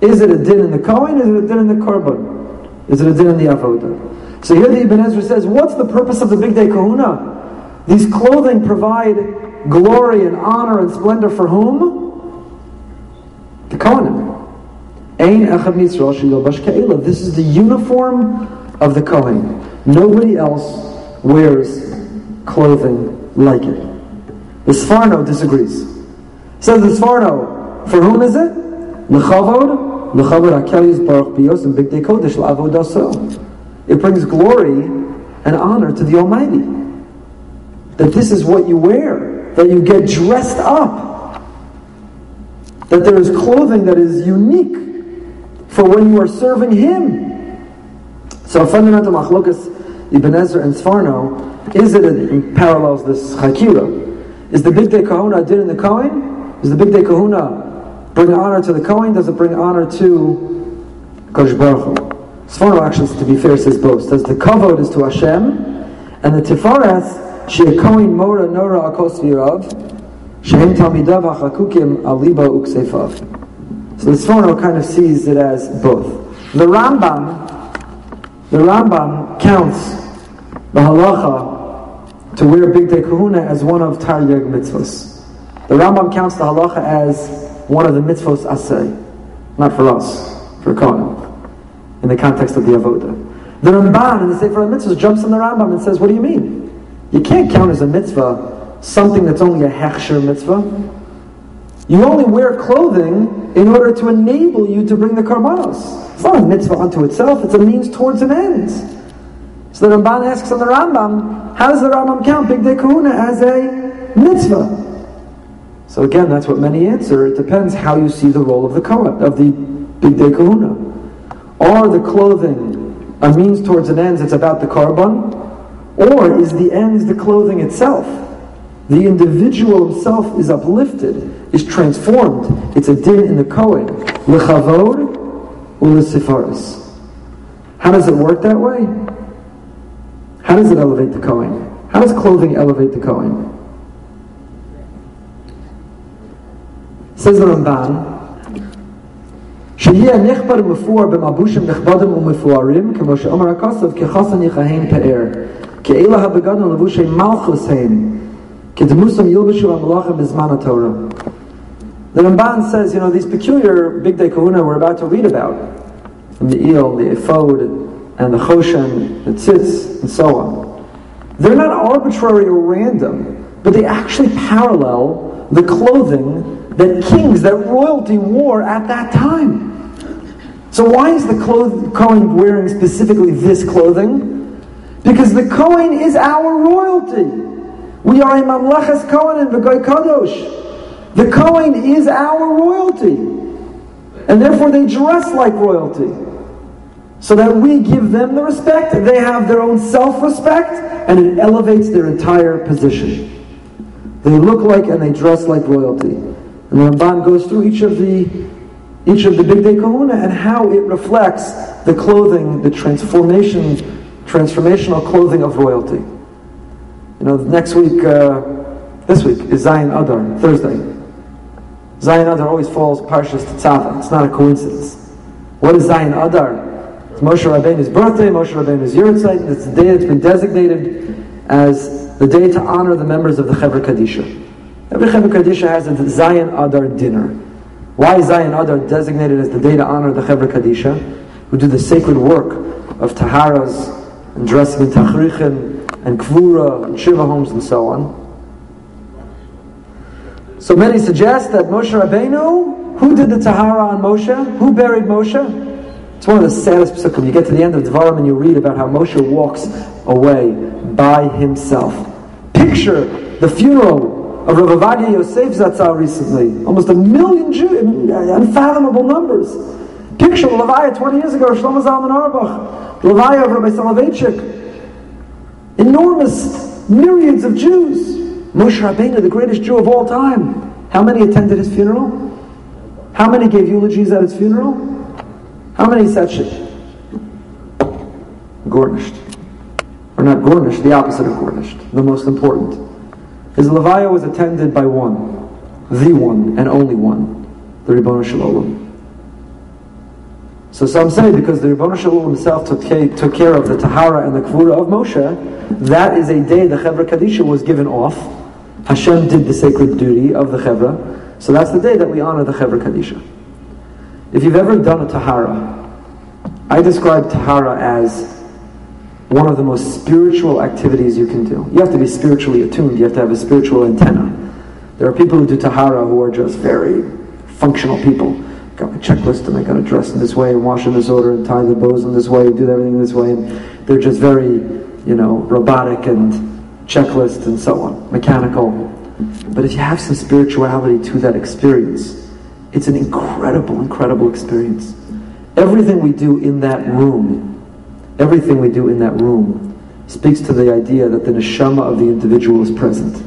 Is it a din in the Kohen? Is it a din in the korban? Is it a din in the avodah? So here the Ibn Ezra says, what's the purpose of the Bigdei Kahuna? These clothing provide glory and honor and splendor for whom? The Kohanim. This is the uniform of the Kohen. Nobody else wears clothing like it. The Sforno disagrees. Says the Sforno, for whom is it? Lechavod it brings glory and honor to the Almighty. That this is what you wear, that you get dressed up, that there is clothing that is unique for when you are serving Him. So a fundamental machlokas Ibn Ezra and Sforno is it parallels this Chakira. Is the Bigdei Kahuna did in the Kohen? Is the Bigdei Kahuna bring honor to the Kohen? Does it bring honor to Kosh Baruch Hu? Sforno actually, to be fair, says both. Says the kavod is to Hashem, and the tifares she Kohen mora nora akos virav shehem talmidav achakukim aliba uksefav. So the Sforno kind of sees it as both. The Rambam, the Rambam counts the halacha to wear bigdei kahuna as one of taryag mitzvahs. The Rambam counts the halacha as one of the mitzvos asay, not for us, for Kohen, in the context of the avoda. The Ramban in the Sefer HaMitzvahs jumps on the Rambam and says, what do you mean? You can't count as a mitzvah something that's only a hechsher mitzvah. You only wear clothing in order to enable you to bring the karbanos. It's not a mitzvah unto itself, it's a means towards an end. So the Ramban asks on the Rambam, how does the Rambam count Bigdei Kehuna as a mitzvah? So again, that's what many answer. It depends how you see the role of the Kohen, of the Bigdei Kehuna. Are the clothing a means towards an end, it's about the korban? Or is the end the clothing itself? The individual himself is uplifted, is transformed. It's a din in the Kohen. L'chavod u'l'sifaris. How does it work that way? How does it elevate the Kohen? How does clothing elevate the Kohen? says the Ramban, שיהיה נכבדים ומפוארים, כמו שאומר הכוסף, כחוסן יכהן פאר. לבושי מלכוס הם, כדמוסם ילבשו בזמן התורה. The Ramban says, you know, these peculiar bigdei kahuna we're about to read about, from the eel, the ephod, and the choshen, the tzitz, and so on. They're not arbitrary or random, but they actually parallel the clothing that kings, that royalty wore at that time. So why is the Kohen wearing specifically this clothing? Because the Kohen is our royalty. We are a Mamlechas Kohen and V'goy Kadosh. The Kohen is our royalty. And therefore they dress like royalty. So that we give them the respect, they have their own self-respect, and it elevates their entire position. They look like and they dress like royalty. And the Ramban goes through each of the each of the Bigdei Kehuna and how it reflects the clothing, the transformation, transformational clothing of royalty. You know, next week, uh, this week is Zayin Adar, Thursday. Zayin Adar always falls Parshas Tetzaveh. It's not a coincidence. What is Zayin Adar? It's Moshe Rabbeinu's birthday, Moshe Rabbeinu's Yurtzeit. It's the day that's been designated as the day to honor the members of the Chevra Kadisha. Every Chevra Kadisha has a Zayin Adar dinner. Why is Zayin Adar designated as the day to honor the Chevra Kadisha, who do the sacred work of Taharas and dressing in Tachrichin and Kvura and Shiva homes and so on? So many suggest that Moshe Rabbeinu, who did the Tahara on Moshe? Who buried Moshe? It's one of the saddest psukim. You get to the end of Dvarim and you read about how Moshe walks away by himself. Picture the funeral of Rav Ovadia Yosef Zatzal recently. Almost a million Jews, um, unfathomable numbers. Picture Levaya 20 years ago, Shlomo Zalman Auerbach, Levaya of Rabbi Soloveitchik. Enormous myriads of Jews. Moshe Rabbeinu, the greatest Jew of all time. How many attended his funeral? How many gave eulogies at his funeral? How many said shit? Gornished. Or not gornished, the opposite of gornished. The most important. His Levaya was attended by one, the one and only one, the Ribbon Shalom. So some say because the Ribbon Shalom himself took care, of the Tahara and the Kvura of Moshe, that is a day the Chevra Kadisha was given off. Hashem did the sacred duty of the Chevra. So that's the day that we honor the Chevra Kadisha. If you've ever done a Tahara, I describe Tahara as one of the most spiritual activities you can do. You have to be spiritually attuned. You have to have a spiritual antenna. There are people who do tahara who are just very functional people. Got my checklist and I got to dress in this way and wash in this order and tie the bows in this way and do everything this way. And they're just very, you know, robotic and checklist and so on, mechanical. But if you have some spirituality to that experience, it's an incredible, incredible experience. Everything we do in that room Everything we do in that room speaks to the idea that the neshama of the individual is present.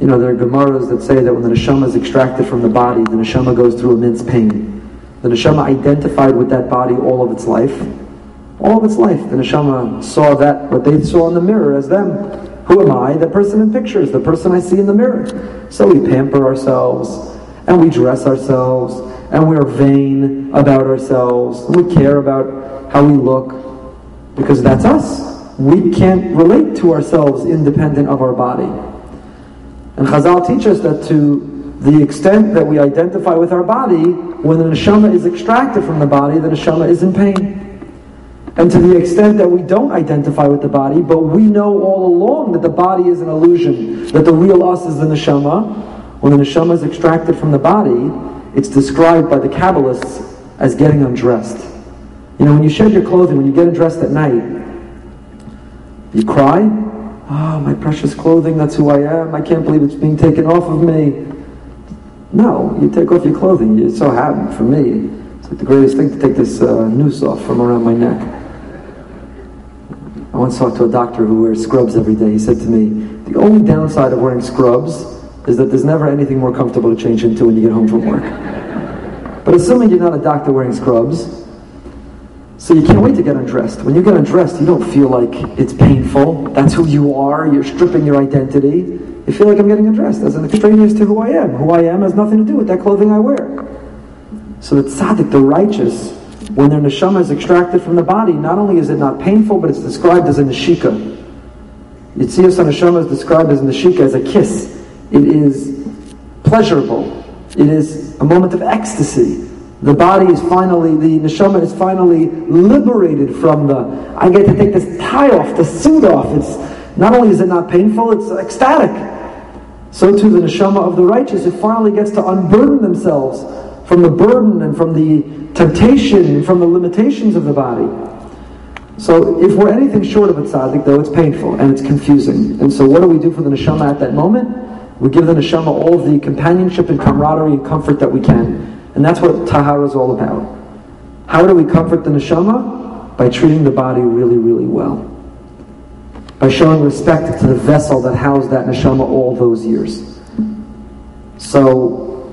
You know, there are Gemaras that say that when the neshama is extracted from the body, the neshama goes through immense pain. The neshama identified with that body all of its life. All of its life. The neshama saw that, what they saw in the mirror as them. Who am I? The person in pictures, the person I see in the mirror. So we pamper ourselves, and we dress ourselves, and we're vain about ourselves, we care about how we look, because that's us. We can't relate to ourselves independent of our body. And Chazal teach us that to the extent that we identify with our body, when the neshama is extracted from the body, the neshama is in pain. And to the extent that we don't identify with the body, but we know all along that the body is an illusion, that the real us is the neshama, when the neshama is extracted from the body, it's described by the Kabbalists as getting undressed. You know, when you shed your clothing, when you get undressed at night, you cry, oh, my precious clothing, that's who I am, I can't believe it's being taken off of me. No, you take off your clothing, you're so happy for me. It's like the greatest thing to take this uh, noose off from around my neck. I once talked to a doctor who wears scrubs every day. He said to me, the only downside of wearing scrubs is that there's never anything more comfortable to change into when you get home from work. But assuming you're not a doctor wearing scrubs, so you can't wait to get undressed. When you get undressed, you don't feel like it's painful. That's who you are. You're stripping your identity. You feel like I'm getting undressed as an extraneous to who I am. Who I am has nothing to do with that clothing I wear. So the tzaddik, the righteous, when their neshama is extracted from the body, not only is it not painful, but it's described as a neshika. Yitzias neshama is described as neshika, as a kiss. It is pleasurable. It is a moment of ecstasy. The body is finally, the neshama is finally liberated from the, I get to take this tie off, the suit off. It's, not only is it not painful, it's ecstatic. So too the neshama of the righteous, it finally gets to unburden themselves from the burden and from the temptation and from the limitations of the body. So if we're anything short of a tzaddik, though, it's painful and it's confusing. And so what do we do for the neshama at that moment? We give the neshama all of the companionship and camaraderie and comfort that we can. And that's what tahara is all about. How do we comfort the neshama? By treating the body really, really well. By showing respect to the vessel that housed that neshama all those years. So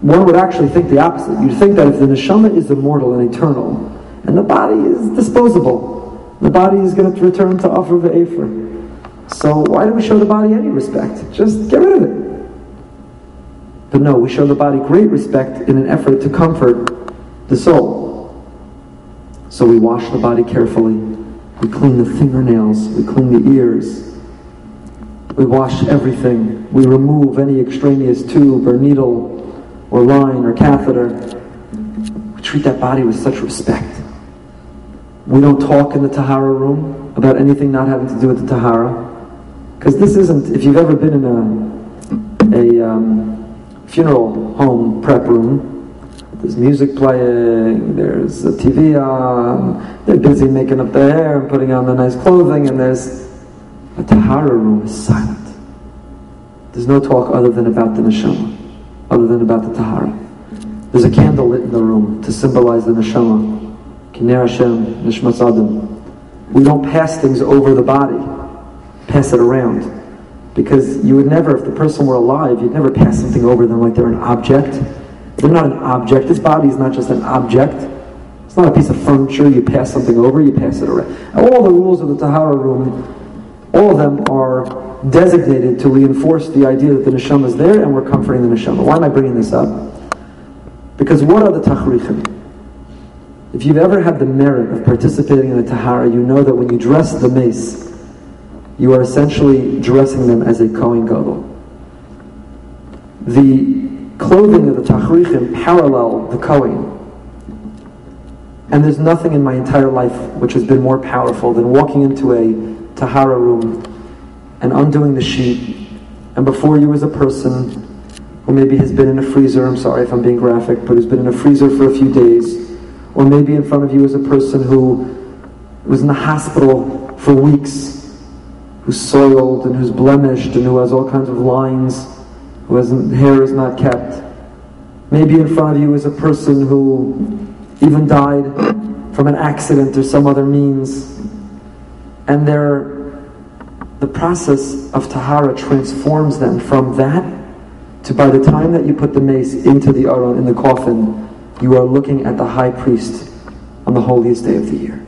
one would actually think the opposite. You'd think that if the neshama is immortal and eternal, and the body is disposable, the body is going to return to offer the Afer. So why do we show the body any respect? Just get rid of it. But no, we show the body great respect in an effort to comfort the soul. So we wash the body carefully. We clean the fingernails. We clean the ears. We wash everything. We remove any extraneous tube or needle or line or catheter. We treat that body with such respect. We don't talk in the Tahara room about anything not having to do with the Tahara. Because this isn't, if you've ever been in a, a um, funeral home prep room, there's music playing, there's a TV on, they're busy making up their hair and putting on the nice clothing, and there's a Tahara room is silent. There's no talk other than about the neshama other than about the Tahara. There's a candle lit in the room to symbolize the Neshama. Kiner Hashem, Nishmas Adam. We don't pass things over the body, pass it around. Because you would never, if the person were alive, you'd never pass something over them like they're an object. They're not an object. This body is not just an object. It's not a piece of furniture. You pass something over, you pass it around. All the rules of the Tahara room, all of them are designated to reinforce the idea that the neshama is there and we're comforting the neshama. Why am I bringing this up? Because what are the tachrichim? If you've ever had the merit of participating in a tahara, you know that when you dress the meis, you are essentially dressing them as a Kohen Gadol. The clothing of the tachrichim parallel the Kohen. And there's nothing in my entire life which has been more powerful than walking into a tahara room and undoing the sheet, and before you is a person who maybe has been in a freezer, I'm sorry if I'm being graphic, but who's been in a freezer for a few days, or maybe in front of you is a person who was in the hospital for weeks, who's soiled and who's blemished and who has all kinds of lines, who has hair is not kept. Maybe in front of you is a person who even died from an accident or some other means, and they're the process of tahara transforms them from that to by the time that you put the meis into the aron, in the coffin, you are looking at the high priest on the holiest day of the year.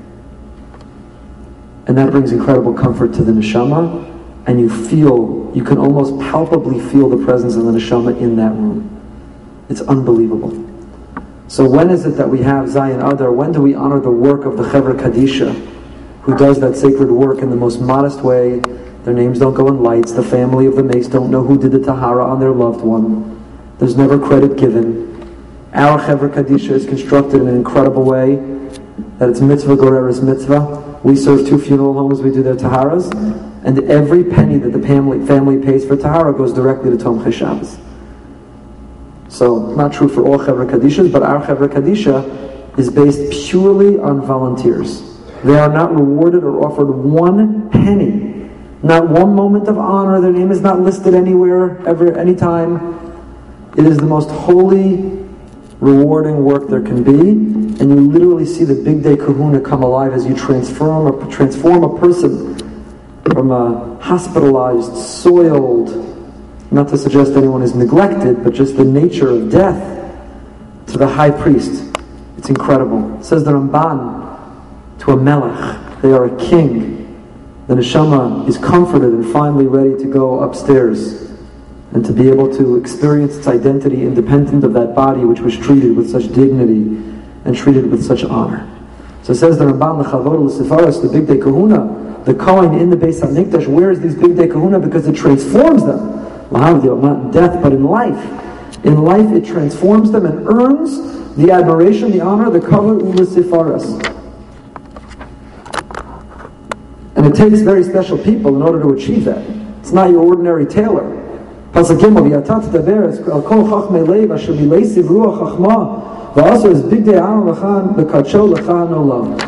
And that brings incredible comfort to the neshama, and you feel, you can almost palpably feel the presence of the neshama in that room. It's unbelievable. So when is it that we have Zayin Adar? When do we honor the work of the Chevra Kadisha, who does that sacred work in the most modest way their names don't go in lights. The family of the meis don't know who did the tahara on their loved one. There's never credit given. Our Chevra Kadisha is constructed in an incredible way that it's mitzvah goreres mitzvah. We serve two funeral homes, we do their taharas, and every penny that the family, family pays for tahara goes directly to Tomchei Shabbos. So, not true for all Chevra Kadishas, but our Chevra Kadisha is based purely on volunteers. They are not rewarded or offered one penny, not one moment of honor. Their name is not listed anywhere, ever, anytime. It is the most holy, rewarding work there can be, and you literally see the bigdei kahuna come alive as you transform a, transform a person from a hospitalized, soiled, not to suggest anyone is neglected, but just the nature of death to the high priest. It's incredible. It says the Ramban to a melech, they are a king. The neshama is comforted and finally ready to go upstairs and to be able to experience its identity independent of that body which was treated with such dignity and treated with such honor. So it says the Ramban, the Sefaris, the Bigdei Kahuna, the Kohen in the Beis HaMikdash wears these Bigdei Kahuna because it transforms them. Not in death, but in life. In life, it transforms them and earns the admiration, the honor, the kavod, ula umm Sefaris. And it takes very special people in order to achieve that. It's not your ordinary tailor. Al kol asher mileisiv ruach chachma v'aso is bigdei aaron lechan b'kadsho olam.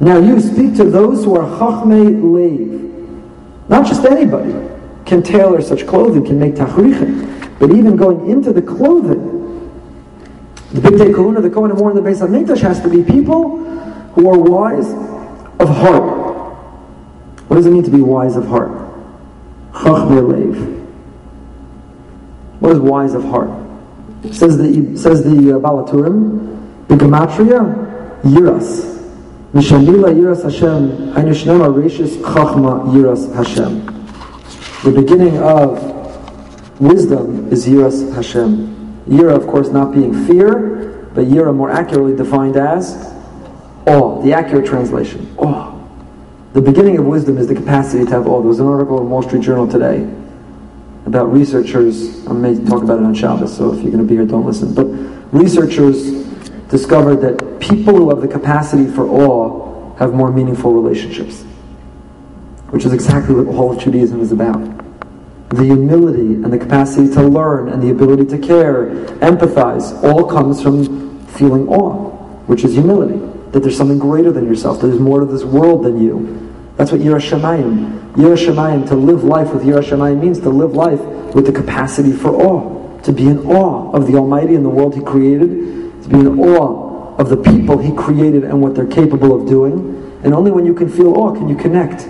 Now you speak to those who are chachmei leiv, not just anybody can tailor such clothing, can make tachrichin, but even going into the clothing, the bigdei kahuna, the kohen more in the Beis HaMikdash has to be people who are wise of heart. What does it mean to be wise of heart? Chachmei What is wise of heart? Says the says the uh, Baal HaTurim, the gematria, yiras. Mishamila yiras Hashem, hainushnema rishis chachma yiras Hashem. The beginning of wisdom is yiras Hashem. Yira, of course, not being fear, but yira more accurately defined as awe. The accurate translation, awe. The beginning of wisdom is the capacity to have awe. There was an article in Wall Street Journal today about researchers. I may talk about it on Shabbos, so if you're going to be here, don't listen. But researchers discovered that people who have the capacity for awe have more meaningful relationships, which is exactly what all of Judaism is about. The humility and the capacity to learn and the ability to care, empathize, all comes from feeling awe, which is humility that there's something greater than yourself, that there's more to this world than you. That's what Yirah Shamayim, to live life with Yirah means to live life with the capacity for awe, to be in awe of the Almighty and the world He created, to be in awe of the people He created and what they're capable of doing. And only when you can feel awe can you connect.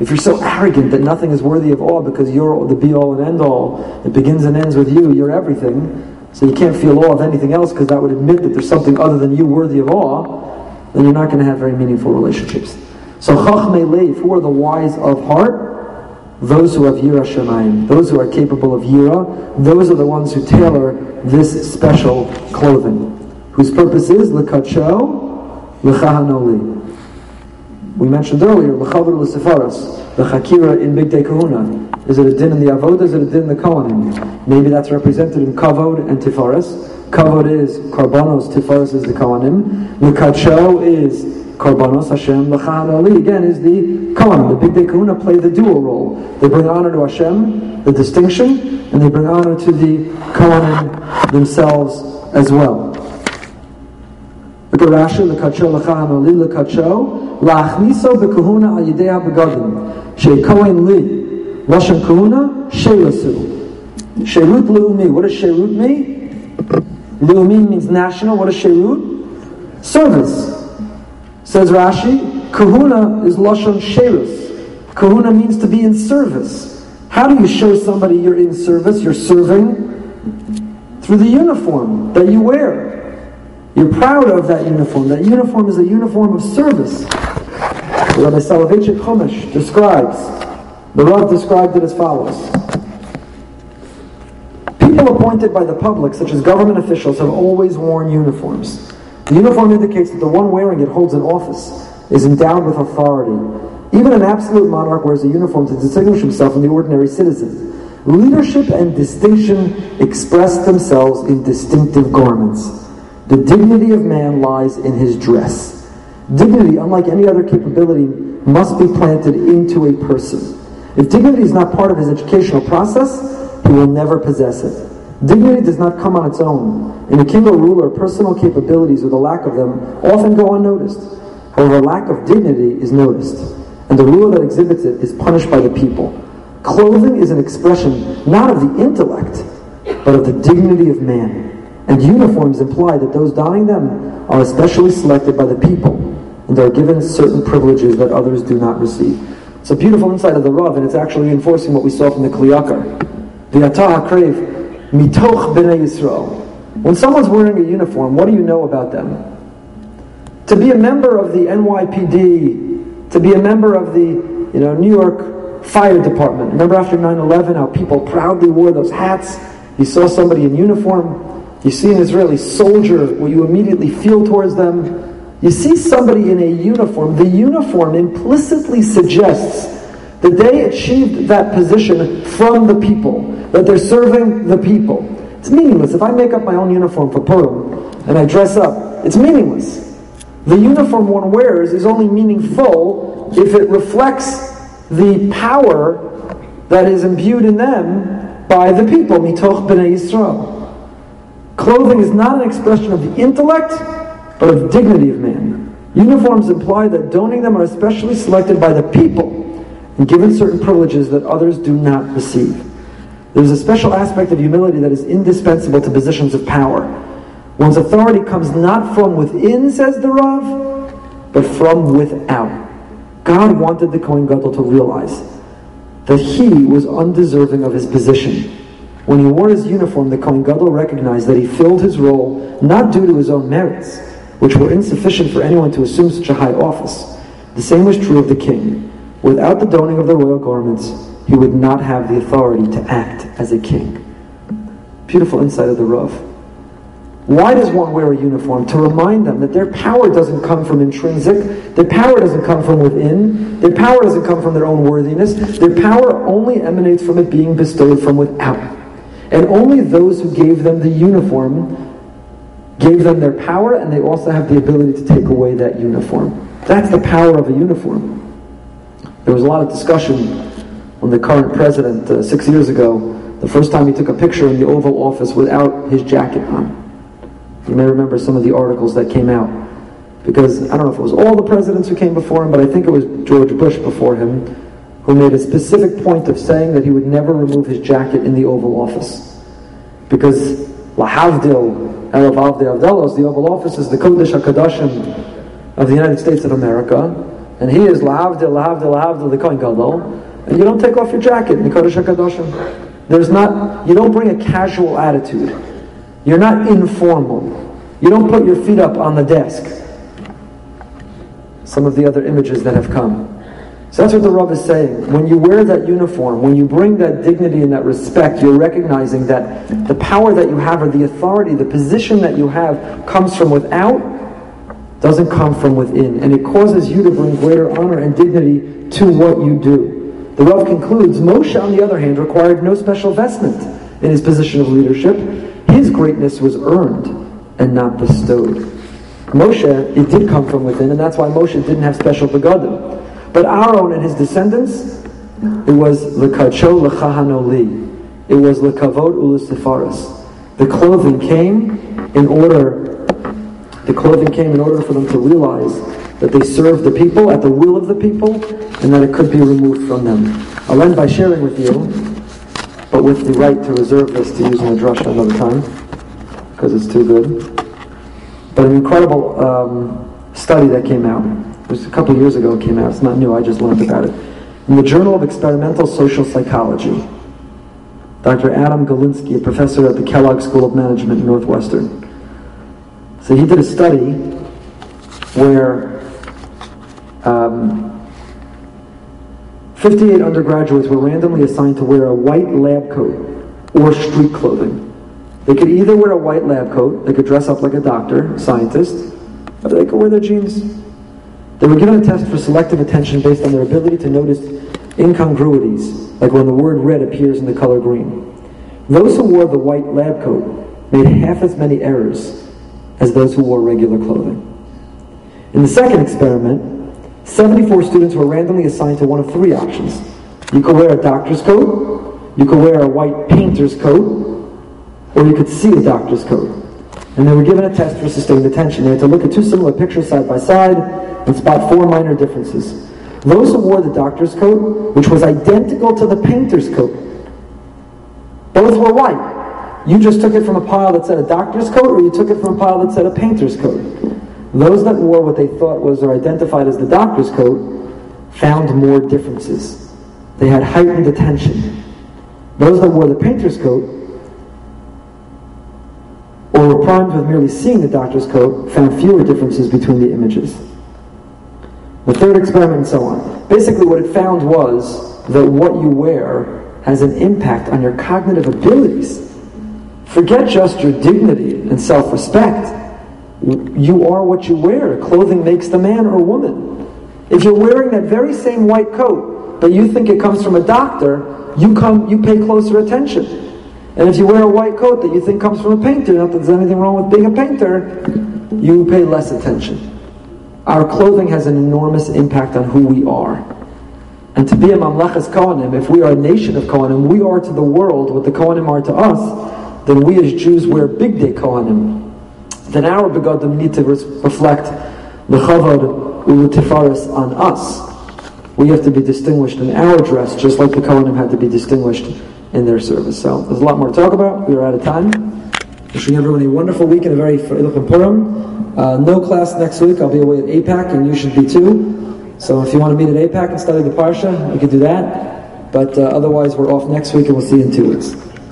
If you're so arrogant that nothing is worthy of awe because you're the be all and end all, it begins and ends with you, you're everything, so you can't feel awe of anything else because that would admit that there's something other than you worthy of awe, then you're not going to have very meaningful relationships. So Chachmei Leif, who are the wise of heart? Those who have Yira Shemayim, those who are capable of Yira, those are the ones who tailor this special clothing, whose purpose is Lekacho Lechahanoli. We mentioned earlier, Lechavar Lesefaras, the Chakira in Bigdei Kahuna. Is it a din in the Avodah? Is it a din in the Kohanim? Maybe that's represented in Kavod and Tifaras. Kavod is Karbanos, Tifaris is the Kohanim. Lekacho is Karbanos, Hashem. Lechan Ali, again, is the Kohanim. The Bigdei Kahuna play the dual role. They bring honor to Hashem, the distinction, and they bring honor to the Kohanim themselves as well. Look at Rashi, Lekacho, Lechan Ali, Lekacho, Lachniso bekahuna al yidei ha-begadim. Shei Kohen li, Lashon kahuna, Sheilasu. Sheirut leumi. What does Sheirut mean? Leumi means national. What is Sherut? Service. Says Rashi, Kahuna is Lashon Sherus. Kahuna means to be in service. How do you show somebody you're in service, you're serving? Through the uniform that you wear. You're proud of that uniform. That uniform is a uniform of service. Rabbi Soloveitchik Chumash describes, the Rav described it as follows. People appointed by the public, such as government officials, have always worn uniforms. The uniform indicates that the one wearing it holds an office, is endowed with authority. Even an absolute monarch wears a uniform to distinguish himself from the ordinary citizen. Leadership and distinction express themselves in distinctive garments. The dignity of man lies in his dress. Dignity, unlike any other capability, must be planted into a person. If dignity is not part of his educational process, he will never possess it. Dignity does not come on its own. In a king or ruler, personal capabilities or the lack of them often go unnoticed. However, lack of dignity is noticed, and the ruler that exhibits it is punished by the people. Clothing is an expression not of the intellect, but of the dignity of man. And uniforms imply that those donning them are especially selected by the people, and are given certain privileges that others do not receive. It's a beautiful insight of the Rav, and it's actually enforcing what we saw from the Kli Yakar. The Atah Krev, mitoch b'nei Yisrael. When someone's wearing a uniform, what do you know about them? To be a member of the NYPD, to be a member of the you know, New York Fire Department. Remember after 9-11 how people proudly wore those hats? You saw somebody in uniform. You see an Israeli soldier where you immediately feel towards them. You see somebody in a uniform, the uniform implicitly suggests that they achieved that position from the people, that they're serving the people. It's meaningless. If I make up my own uniform for Purim and I dress up, it's meaningless. The uniform one wears is only meaningful if it reflects the power that is imbued in them by the people, mitoch b'nei Yisrael. Clothing is not an expression of the intellect, but of dignity of man. Uniforms imply that donning them are especially selected by the people and given certain privileges that others do not receive. There's a special aspect of humility that is indispensable to positions of power. One's authority comes not from within, says the Rav, but from without. God wanted the Kohen Gadol to realize that he was undeserving of his position. When he wore his uniform, the Kohen Gadol recognized that he filled his role not due to his own merits, which were insufficient for anyone to assume such a high office. The same was true of the king. Without the donning of the royal garments, he would not have the authority to act as a king. Beautiful insight of the Rav. Why does one wear a uniform? To remind them that their power doesn't come from intrinsic, their power doesn't come from within, their power doesn't come from their own worthiness, their power only emanates from it being bestowed from without. And only those who gave them the uniform gave them their power, and they also have the ability to take away that uniform. That's the power of a uniform. There was a lot of discussion when the current president, uh, six years ago, the first time he took a picture in the Oval Office without his jacket on. You may remember some of the articles that came out. Because I don't know if it was all the presidents who came before him, but I think it was George Bush before him who made a specific point of saying that he would never remove his jacket in the Oval Office. Because Lahavdil, Elav Avdelos, the Oval Office is the Kodesh HaKadoshim of the United States of America, and he is Lahavdil, Lahavdil, Lahavdil, the Kohen Gadol, and you don't take off your jacket in the Kodesh. There's not, you don't bring a casual attitude. You're not informal. You don't put your feet up on the desk. Some of the other images that have come. So that's what the Rav is saying. When you wear that uniform, when you bring that dignity and that respect, you're recognizing that the power that you have or the authority, the position that you have comes from without, doesn't come from within. And it causes you to bring greater honor and dignity to what you do. The Rav concludes, Moshe, on the other hand, required no special vestment in his position of leadership. His greatness was earned and not bestowed. Moshe, it did come from within, and that's why Moshe didn't have special begadim. But Aaron and his descendants, it was lekacho lechahanoli. It was lekavod ulisifaris. The clothing came in order. The clothing came in order for them to realize that they served the people at the will of the people, and that it could be removed from them. I'll end by sharing with you, but with the right to reserve this to use in the drush another time, because it's too good. But an incredible um, study that came out. It was a couple years ago it came out. It's not new. I just learned about it. In the Journal of Experimental Social Psychology, Dr. Adam Galinsky, a professor at the Kellogg School of Management Northwestern. So he did a study where um, 58 undergraduates were randomly assigned to wear a white lab coat or street clothing. They could either wear a white lab coat, they could dress up like a doctor, scientist, or they could wear their jeans. They were given a test for selective attention based on their ability to notice incongruities, like when the word red appears in the color green. Those who wore the white lab coat made half as many errors as those who wore regular clothing. In the second experiment, 74 students were randomly assigned to one of three options. You could wear a doctor's coat, you could wear a white painter's coat, or you could see a doctor's coat. And they were given a test for sustained attention. They had to look at two similar pictures side by side and spot four minor differences. Those who wore the doctor's coat, which was identical to the painter's coat, both were white. You just took it from a pile that said a doctor's coat, or you took it from a pile that said a painter's coat. Those that wore what they thought was or identified as the doctor's coat found more differences. They had heightened attention. Those that wore the painter's coat or were primed with merely seeing the doctor's coat found fewer differences between the images. The third experiment and so on. Basically what it found was that what you wear has an impact on your cognitive abilities. Forget just your dignity and self-respect you are what you wear. Clothing makes the man or woman. If you're wearing that very same white coat, but you think it comes from a doctor, you come, you pay closer attention. And if you wear a white coat that you think comes from a painter, not that there's anything wrong with being a painter, you pay less attention. Our clothing has an enormous impact on who we are. And to be a Mamlechas Kohanim, if we are a nation of Kohanim, we are to the world what the Kohanim are to us, then we as Jews wear bigdei Kohanim then our begadim need to reflect the chavod ulutifaris on us. We have to be distinguished in our dress, just like the Kohanim had to be distinguished in their service. So there's a lot more to talk about. We are out of time. Wishing everyone a wonderful week and a very Freilich Purim. Uh, no class next week. I'll be away at AIPAC, and you should be too. So if you want to meet at AIPAC and study the Parsha, we can do that. But uh, otherwise, we're off next week, and we'll see you in two weeks.